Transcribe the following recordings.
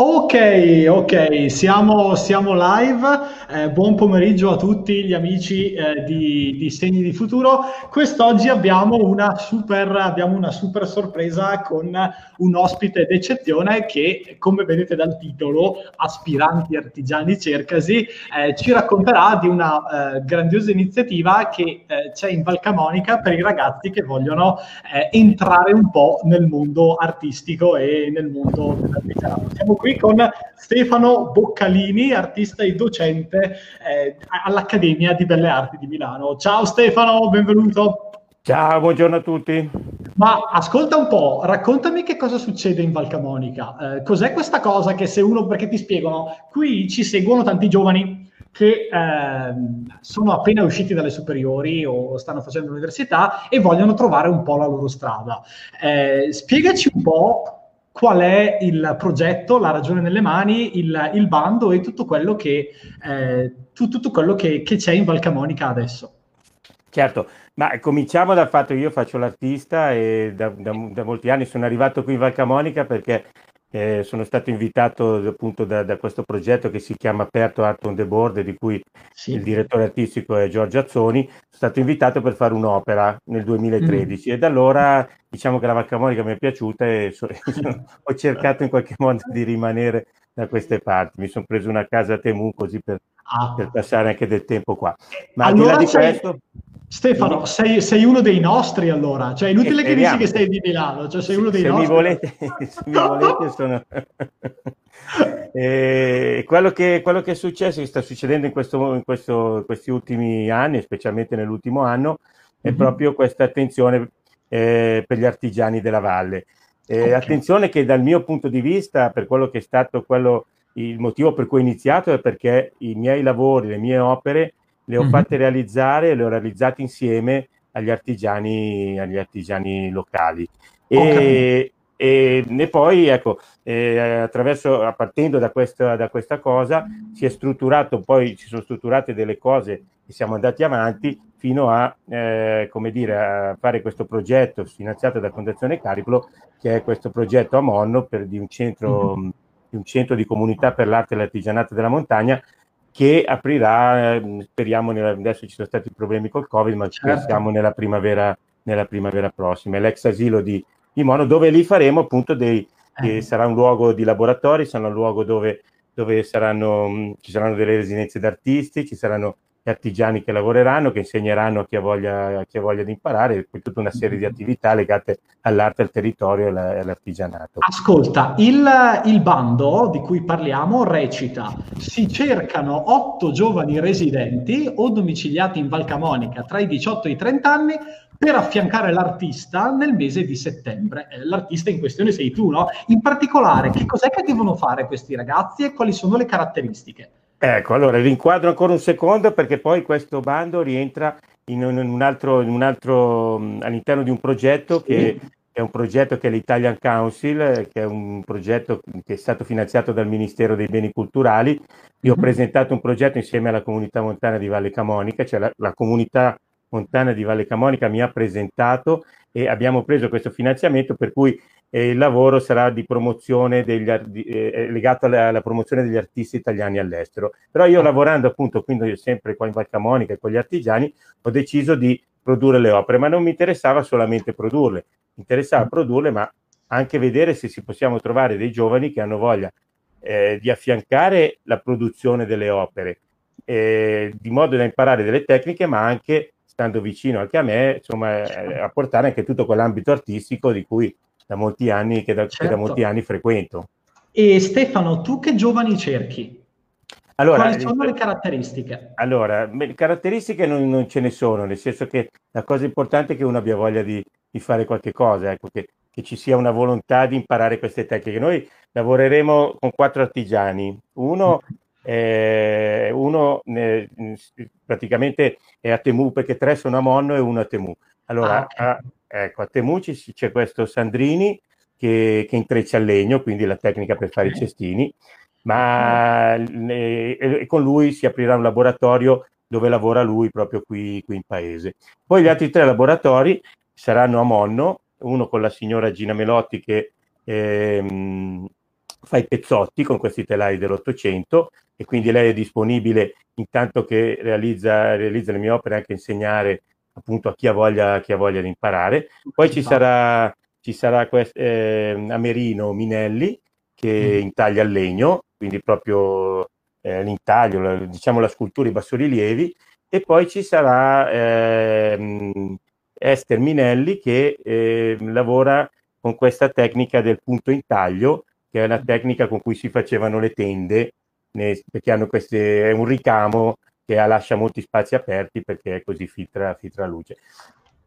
Ok, ok, siamo, siamo live. Eh, buon pomeriggio a tutti gli amici eh, di, di, Segni di Futuro. Quest'oggi abbiamo una, super, abbiamo una super sorpresa con un ospite d'eccezione che, come vedete dal titolo, Aspiranti Artigiani Cercasi, eh, ci racconterà di una eh, grandiosa iniziativa che eh, c'è in Valcamonica per i ragazzi che vogliono eh, entrare un po' nel mondo artistico e nel mondo dell'artigianato. Siamo qui qui con Stefano Boccalini, artista e docente eh, all'Accademia di Belle Arti di Milano. Ciao Stefano, benvenuto. Ciao, buongiorno a tutti. Ma ascolta un po', raccontami che cosa succede in Valcamonica. Eh, cos'è questa cosa che se uno, perché ti spiegano, qui ci seguono tanti giovani che eh, sono appena usciti dalle superiori o stanno facendo l'università e vogliono trovare un po' la loro strada. Eh, spiegaci un po' qual è il progetto, la ragione nelle mani, il, il bando e tutto quello, che, eh, tutto quello che, che, c'è in Valcamonica adesso. Certo, ma cominciamo dal fatto che io faccio l'artista e da, da, da molti anni sono arrivato qui in Valcamonica perché eh, sono stato invitato appunto da, da, questo progetto che si chiama Aperto Art on the Board, di cui sì. il direttore artistico è Giorgio Azzoni. Sono stato invitato per fare un'opera nel 2013 mm. e da allora diciamo che la Vacca Monica mi è piaciuta e so, ho cercato in qualche modo di rimanere da queste parti. Mi sono preso una casa a Temu così per, ah. per passare anche del tempo qua. Ma allora al di là di questo... Stefano, sei, sei, uno dei nostri allora, cioè è inutile che dici che sei di Milano, cioè sei uno dei se nostri. Mi volete, se mi volete sono... e quello, che, quello che è successo, che sta succedendo in, questo, in questo, questi ultimi anni, specialmente nell'ultimo anno, è mm-hmm. proprio questa attenzione eh, per gli artigiani della valle. Eh, okay. Attenzione che dal mio punto di vista, per quello che è stato quello, il motivo per cui ho iniziato, è perché i miei lavori, le mie opere, le ho mm-hmm. fatte realizzare, le ho realizzate insieme agli artigiani, agli artigiani locali. E, e, e, poi, ecco, eh, attraverso, partendo da questa, da questa cosa, si è strutturato, poi si sono strutturate delle cose e siamo andati avanti fino a, eh, come dire, a fare questo progetto finanziato da Fondazione Cariplo, che è questo progetto a Monno per, di, un centro, mm-hmm. di un centro di comunità per l'arte e l'artigianato della montagna, che aprirà, eh, speriamo, nella, adesso ci sono stati problemi col Covid, ma certo. siamo nella primavera, nella primavera prossima. È l'ex asilo di, di Mono, dove lì faremo appunto dei, eh. sarà un luogo di laboratori, sarà un luogo dove, dove saranno, ci saranno delle residenze d'artisti, ci saranno artigiani che lavoreranno, che insegneranno a chi ha voglia, a chi ha voglia di imparare, poi tutta una serie di attività legate all'arte, al territorio e all'artigianato. Ascolta, il, il bando di cui parliamo recita: si cercano otto giovani residenti o domiciliati in Valcamonica tra i 18 e i 30 anni per affiancare l'artista nel mese di settembre. Eh, l'artista in questione sei tu, no? In particolare, che cos'è che devono fare questi ragazzi e quali sono le caratteristiche? Ecco, allora rinquadro ancora un secondo perché poi questo bando rientra in un, in un altro, in un altro all'interno di un progetto che è un progetto che è l'Italian Council, che è un progetto che è stato finanziato dal Ministero dei Beni Culturali. Io ho mhm. presentato un progetto insieme alla comunità montana di Valle Camonica, cioè la, la comunità montana di Valle Camonica mi ha presentato e abbiamo preso questo finanziamento per cui e il lavoro sarà di promozione degli, eh, legato alla, alla, promozione degli artisti italiani all'estero. Però io lavorando appunto quindi sempre qua in Valcamonica e con gli artigiani ho deciso di produrre le opere, ma non mi interessava solamente produrle, mi interessava mm. produrle ma anche vedere se si possiamo trovare dei giovani che hanno voglia eh, di affiancare la produzione delle opere, eh, di modo da imparare delle tecniche, ma anche stando vicino anche a me, insomma, eh, a portare anche tutto quell'ambito artistico di cui da molti anni, che da, certo. che da certo. molti anni frequento. E Stefano, tu che giovani cerchi? Allora, Quali sono le caratteristiche? Allora, caratteristiche non, non, ce ne sono, nel senso che la cosa importante è che uno abbia voglia di, di fare qualche cosa, ecco, che, che, ci sia una volontà di imparare queste tecniche. Noi lavoreremo con quattro artigiani, uno, eh, uno eh, praticamente è a Temu, perché tre sono a Monno e uno a Temu. Allora, ah, okay. Ecco, a Temuci c'è questo Sandrini che, che intreccia il legno, quindi la tecnica per fare i cestini, ma e, e con lui si aprirà un laboratorio dove lavora lui proprio qui, qui in paese. Poi gli altri tre laboratori saranno a Monno, uno con la signora Gina Melotti che ehm, fa i pezzotti con questi telai dell'Ottocento e quindi lei è disponibile intanto che realizza, realizza le mie opere anche insegnare appunto a chi ha voglia, chi ha voglia di imparare. Poi ci sarà, ci sarà quest, eh, Amerino Minelli che mm. intaglia il legno, quindi proprio eh, l'intaglio, la, diciamo la scultura, i bassorilievi, e poi ci sarà eh, Esther Minelli che eh, lavora con questa tecnica del punto intaglio, che è la tecnica con cui si facevano le tende, perché hanno queste, è un ricamo che lascia molti spazi aperti perché così filtra, filtra luce.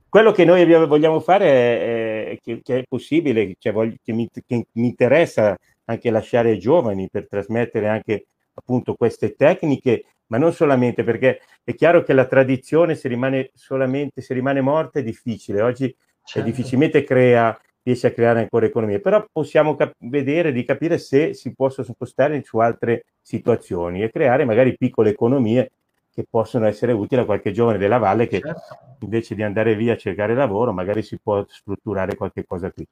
Quello che noi vogliamo fare è, è che, che, è possibile, cioè voglio, che, mi, che mi interessa anche lasciare ai giovani per trasmettere anche appunto queste tecniche, ma non solamente perché è chiaro che la tradizione se rimane solamente, se rimane morta è difficile, oggi certo. difficilmente crea, riesce a creare ancora economia, però possiamo cap- vedere di capire se si possono spostare su altre situazioni e creare magari piccole economie che possono essere utili a qualche giovane della valle che certo. invece di andare via a cercare lavoro magari si può strutturare qualche cosa qui.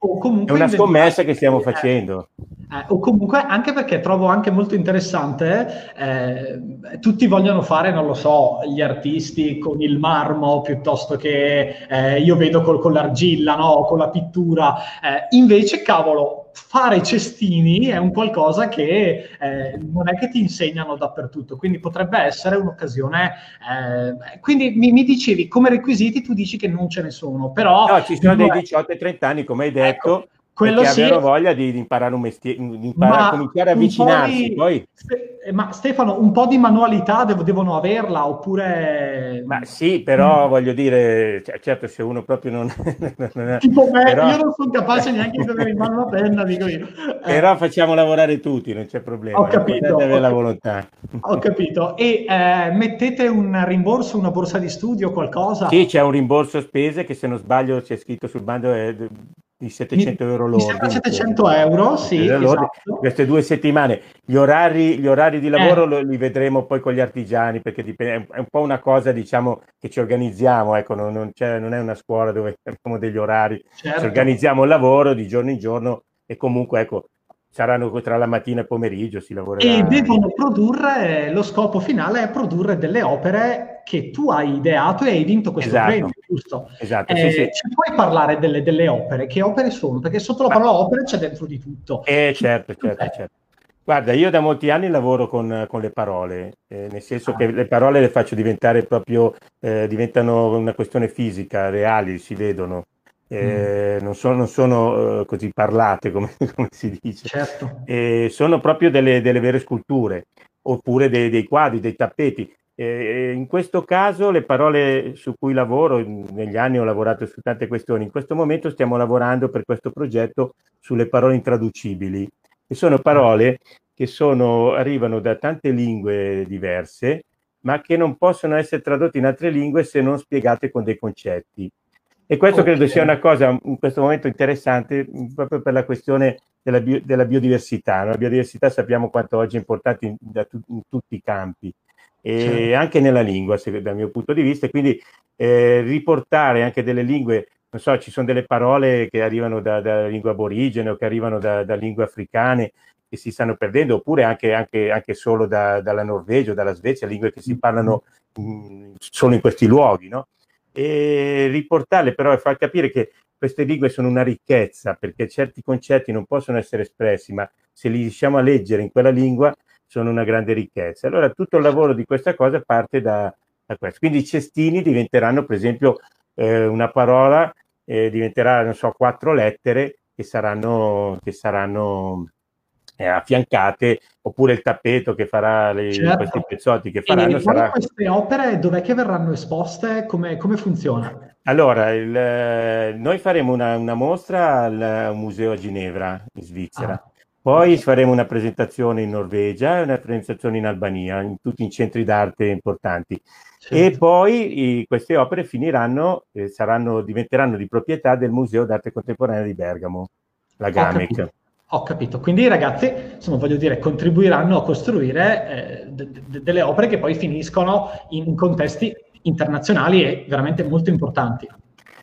È una scommessa che stiamo eh, facendo. Eh, o comunque anche perché trovo anche molto interessante, eh, tutti vogliono fare, non lo so, gli artisti con il marmo piuttosto che eh, io vedo col, con l'argilla, no? con la pittura. Eh, invece, cavolo, fare i cestini è un qualcosa che eh, non è che ti insegnano dappertutto, quindi potrebbe essere un'occasione. Eh, quindi mi, mi, dicevi come requisiti, tu dici che non ce ne sono, però... No, ci sono dei 18 e 30 anni, come hai detto. Ecco quello sì, avevano voglia di, di, imparare un mestiere, di imparare a cominciare a avvicinarsi. Di, poi... Eh, ma Stefano, un po' di manualità dev- devono averla oppure... Ma sì, però mm. voglio dire, cioè, certo se uno proprio non... tipo me, però... io non sono capace neanche di tenere in mano la penna, dico io. Eh. Però facciamo lavorare tutti, non c'è problema. Ho capito. Deve ho la volontà. Ho capito. E eh, mettete un rimborso, una borsa di studio, qualcosa? Sì, c'è un rimborso spese che se non sbaglio c'è scritto sul bando è di 700 euro lordi. 700 euro, sì. Esatto. Queste due settimane. Gli orari, gli orari di lavoro eh. li vedremo poi con gli artigiani, perché dipende, è un po' una cosa, diciamo, che ci organizziamo, ecco, non, non, non è una scuola dove abbiamo degli orari, certo. ci organizziamo il lavoro di giorno in giorno e comunque, ecco, saranno tra la mattina e il pomeriggio, si lavorerà. E devono produrre, lo scopo finale è produrre delle opere che tu hai ideato e hai vinto questo esatto. premio, giusto? Esatto, eh, sì, sì. Ci puoi parlare delle, delle, opere? Che opere sono? Perché sotto la parola opere c'è dentro di tutto. Eh, certo, certo, eh. certo. Guarda, io da molti anni lavoro con, con le parole, eh, nel senso ah. che le parole le faccio diventare proprio, eh, diventano una questione fisica, reali, si vedono. Eh, mm. non sono, non sono uh, così parlate come, come, si dice, certo. eh, sono proprio delle, delle, vere sculture oppure dei, dei quadri, dei tappeti. Eh, in questo caso le parole su cui lavoro, negli anni ho lavorato su tante questioni, in questo momento stiamo lavorando per questo progetto sulle parole intraducibili, e sono parole che sono, arrivano da tante lingue diverse, ma che non possono essere tradotte in altre lingue se non spiegate con dei concetti. E questo okay. credo sia una cosa in questo momento interessante proprio per la questione della, bio, della biodiversità. La biodiversità sappiamo quanto oggi è importante in, tu, in tutti i campi e certo. anche nella lingua, se, dal mio punto di vista. E quindi eh, riportare anche delle lingue, non so, ci sono delle parole che arrivano da, da lingua aborigene o che arrivano da, da, lingue africane che si stanno perdendo, oppure anche, anche, anche solo da, dalla Norvegia o dalla Svezia, lingue che si parlano mh, mm, solo in questi luoghi, no? E riportarle però e far capire che queste lingue sono una ricchezza perché certi concetti non possono essere espressi, ma se li riusciamo a leggere in quella lingua sono una grande ricchezza. Allora tutto il lavoro di questa cosa parte da, da questo. Quindi i cestini diventeranno, per esempio, eh, una parola eh, diventerà, non so, quattro lettere che saranno, che saranno eh, affiancate, oppure il tappeto che farà le, certo. questi pezzotti che faranno. E sarà... queste opere dov'è che verranno esposte? Come, come funziona? Allora, il, eh, noi faremo una, una, mostra al museo a Ginevra, in Svizzera. Ah. Poi faremo una presentazione in Norvegia e una presentazione in Albania, in tutti i centri d'arte importanti. Certo. E poi i, queste opere finiranno, eh, saranno, diventeranno di proprietà del Museo d'arte contemporanea di Bergamo, la GAMEC. Ho capito, quindi i ragazzi, insomma, voglio dire, contribuiranno a costruire eh, de- de- delle opere che poi finiscono in contesti internazionali e veramente molto importanti.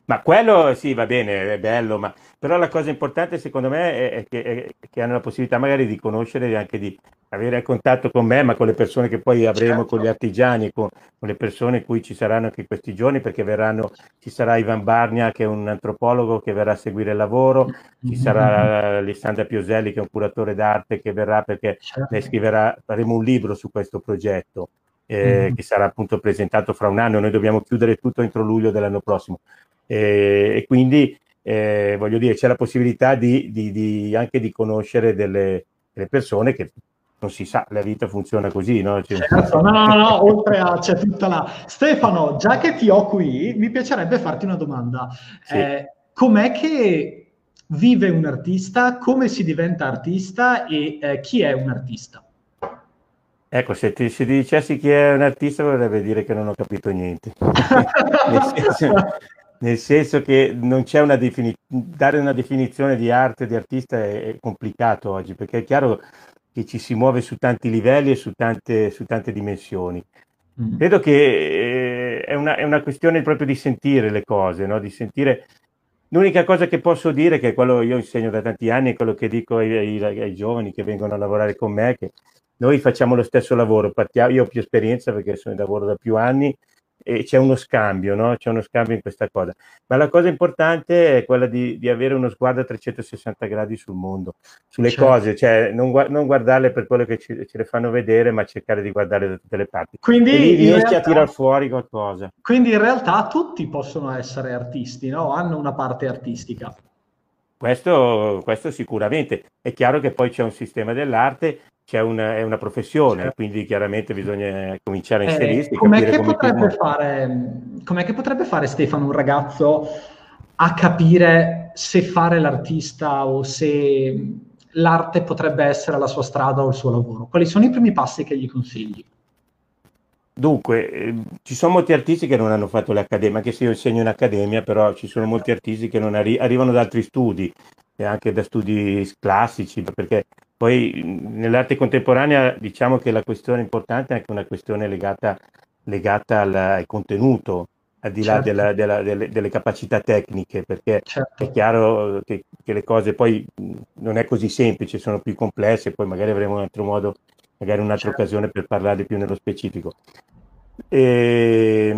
Ma quello sì, va bene, è bello, ma però la cosa importante secondo me è, che, è, che, hanno la possibilità magari di conoscere anche di avere contatto con me, ma con le persone che poi avremo, certo. con gli artigiani, con, con, le persone cui ci saranno anche questi giorni, perché verranno, ci sarà Ivan Barnia che è un antropologo che verrà a seguire il lavoro, ci mm-hmm. sarà Alessandra Pioselli che è un curatore d'arte che verrà perché certo. lei scriverà, faremo un libro su questo progetto. Eh, mm. che sarà appunto presentato fra un anno, noi dobbiamo chiudere tutto entro luglio dell'anno prossimo eh, e quindi eh, voglio dire c'è la possibilità di, di, di anche di conoscere delle, delle, persone che non si sa, la vita funziona così, no? Cioè... Certo, no, no, no, oltre a c'è tutta la... Stefano, già che ti ho qui, mi piacerebbe farti una domanda. Sì. Eh, com'è che vive un artista, come si diventa artista e eh, chi è un artista? Ecco, se ti, se ti, dicessi chi è un artista vorrebbe dire che non ho capito niente. nel, senso, nel, senso, che non c'è una definizione, dare una definizione di arte, di artista è, è, complicato oggi, perché è chiaro che ci si muove su tanti livelli e su tante, su tante dimensioni. Mm. Credo che eh, è, una, è, una, questione proprio di sentire le cose, no? di sentire... L'unica cosa che posso dire, che è quello che io insegno da tanti anni, è quello che dico ai, ai, ai giovani che vengono a lavorare con me, che noi facciamo lo stesso lavoro, partiamo, io ho più esperienza perché sono in lavoro da più anni e c'è uno scambio, no? c'è uno scambio in questa cosa. Ma la cosa importante è quella di, di avere uno sguardo a 360 gradi sul mondo, sulle certo. cose, cioè non, non, guardarle per quello che ci, ce le fanno vedere, ma cercare di guardare da tutte le parti. Quindi riesci realtà, a tirar fuori qualcosa. Quindi in realtà tutti possono essere artisti, no? hanno una parte artistica. Questo, questo, sicuramente. È chiaro che poi c'è un sistema dell'arte c'è una, è una professione, certo. quindi chiaramente bisogna cominciare a eh, inserirsi. Eh, com'è, che potrebbe fare, com'è che potrebbe fare Stefano, un ragazzo, a capire se fare l'artista o se l'arte potrebbe essere la sua strada o il suo lavoro? Quali sono i primi passi che gli consigli? Dunque, eh, ci sono molti artisti che non hanno fatto l'accademia, anche se io insegno in accademia, però ci sono molti artisti che arri- arrivano da altri studi, e anche da studi classici, perché poi nell'arte contemporanea diciamo che la questione importante è anche una questione legata, legata al, al, contenuto, al di là certo. della, della, delle, delle, capacità tecniche, perché certo. è chiaro che, che, le cose poi non è così semplice, sono più complesse, poi magari avremo un altro modo, magari un'altra certo. occasione per parlare più nello specifico. E,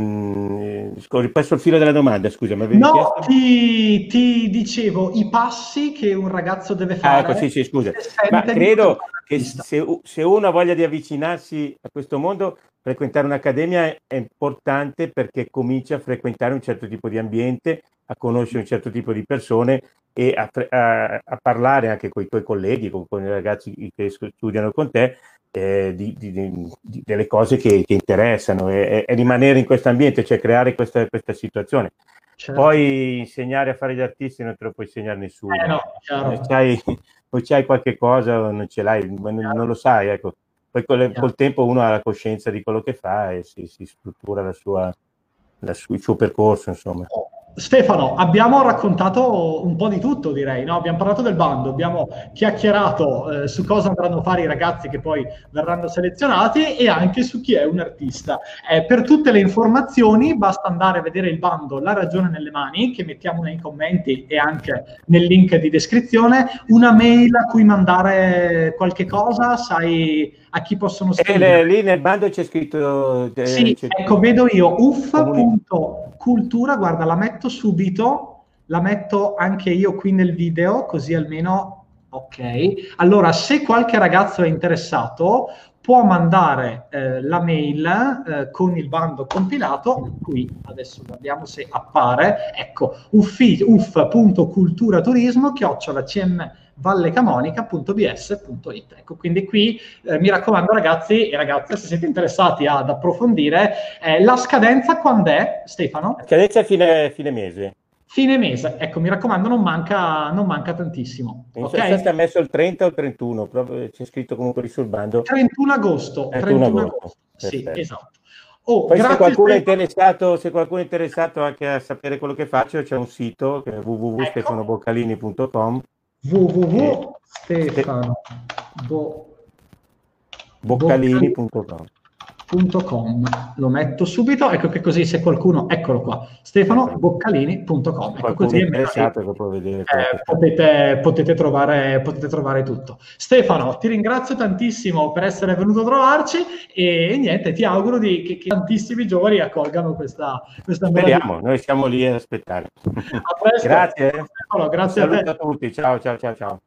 ho ripreso il filo della domanda, scusa. Ma no, ti, ti, dicevo i passi che un ragazzo deve fare. Ah, ecco, sì, sì, scusa. Ma credo che se, se, uno ha voglia di avvicinarsi a questo mondo, frequentare un'accademia è importante perché comincia a frequentare un certo tipo di ambiente, a conoscere un certo tipo di persone e a, a, a parlare anche con i tuoi colleghi, con, con i ragazzi che studiano con te eh, di, di, di, delle cose che, che interessano e, e, rimanere in questo ambiente, cioè creare questa, questa situazione. Certo. Poi insegnare a fare gli artisti non te lo può insegnare nessuno. Eh no, o c'hai, o c'hai qualche cosa o non ce l'hai, non, non lo sai. Ecco. Poi col, col, tempo uno ha la coscienza di quello che fa e si, si struttura la sua, la su, il suo percorso. Insomma. Oh Stefano, abbiamo raccontato un po' di tutto, direi, no? Abbiamo parlato del bando, abbiamo chiacchierato eh, su cosa andranno a fare i ragazzi che poi verranno selezionati e anche su chi è un artista. Eh, per tutte le informazioni basta andare a vedere il bando La ragione nelle mani, che mettiamo nei commenti e anche nel link di descrizione, una mail a cui mandare qualche cosa, sai a chi possono scrivere. E lì nel bando c'è scritto... Eh, sì, c'è... ecco, vedo io, uff.cultura, guarda, la metto subito, la metto anche io qui nel video, così almeno... Ok, allora se qualche ragazzo è interessato può mandare eh, la mail eh, con il bando compilato, qui adesso guardiamo se appare, ecco, uff.culturaturismo, chiocciola cm vallecamonica.bs.it. Ecco, quindi qui eh, mi raccomando ragazzi e ragazze, se siete interessati ad approfondire, eh, la scadenza quando è, Stefano? La scadenza è fine, fine mese. Fine mese, ecco, mi raccomando, non manca, non manca tantissimo. Non so okay? se messo il 30 o il 31, proprio, c'è scritto comunque lì sul bando. 31 agosto. 31, 31 agosto. Sì, esatto. Oh, Poi se qualcuno, interessato, se qualcuno, è interessato, anche a sapere quello che faccio, c'è un sito che è www.stefanoboccalini.com ecco www.stefano boccalini.com boccalini.com. Lo metto subito, ecco che così se qualcuno, eccolo qua, stefanoboccalini.com. Ecco così eh, potete, potete, trovare, potete trovare tutto. Stefano, ti ringrazio tantissimo per essere venuto a trovarci e, niente, ti auguro di, che, che, tantissimi giovani accolgano questa, questa Speriamo, noi siamo lì ad aspettare. A presto. Grazie. Stefano, grazie a te. a tutti, ciao ciao ciao ciao.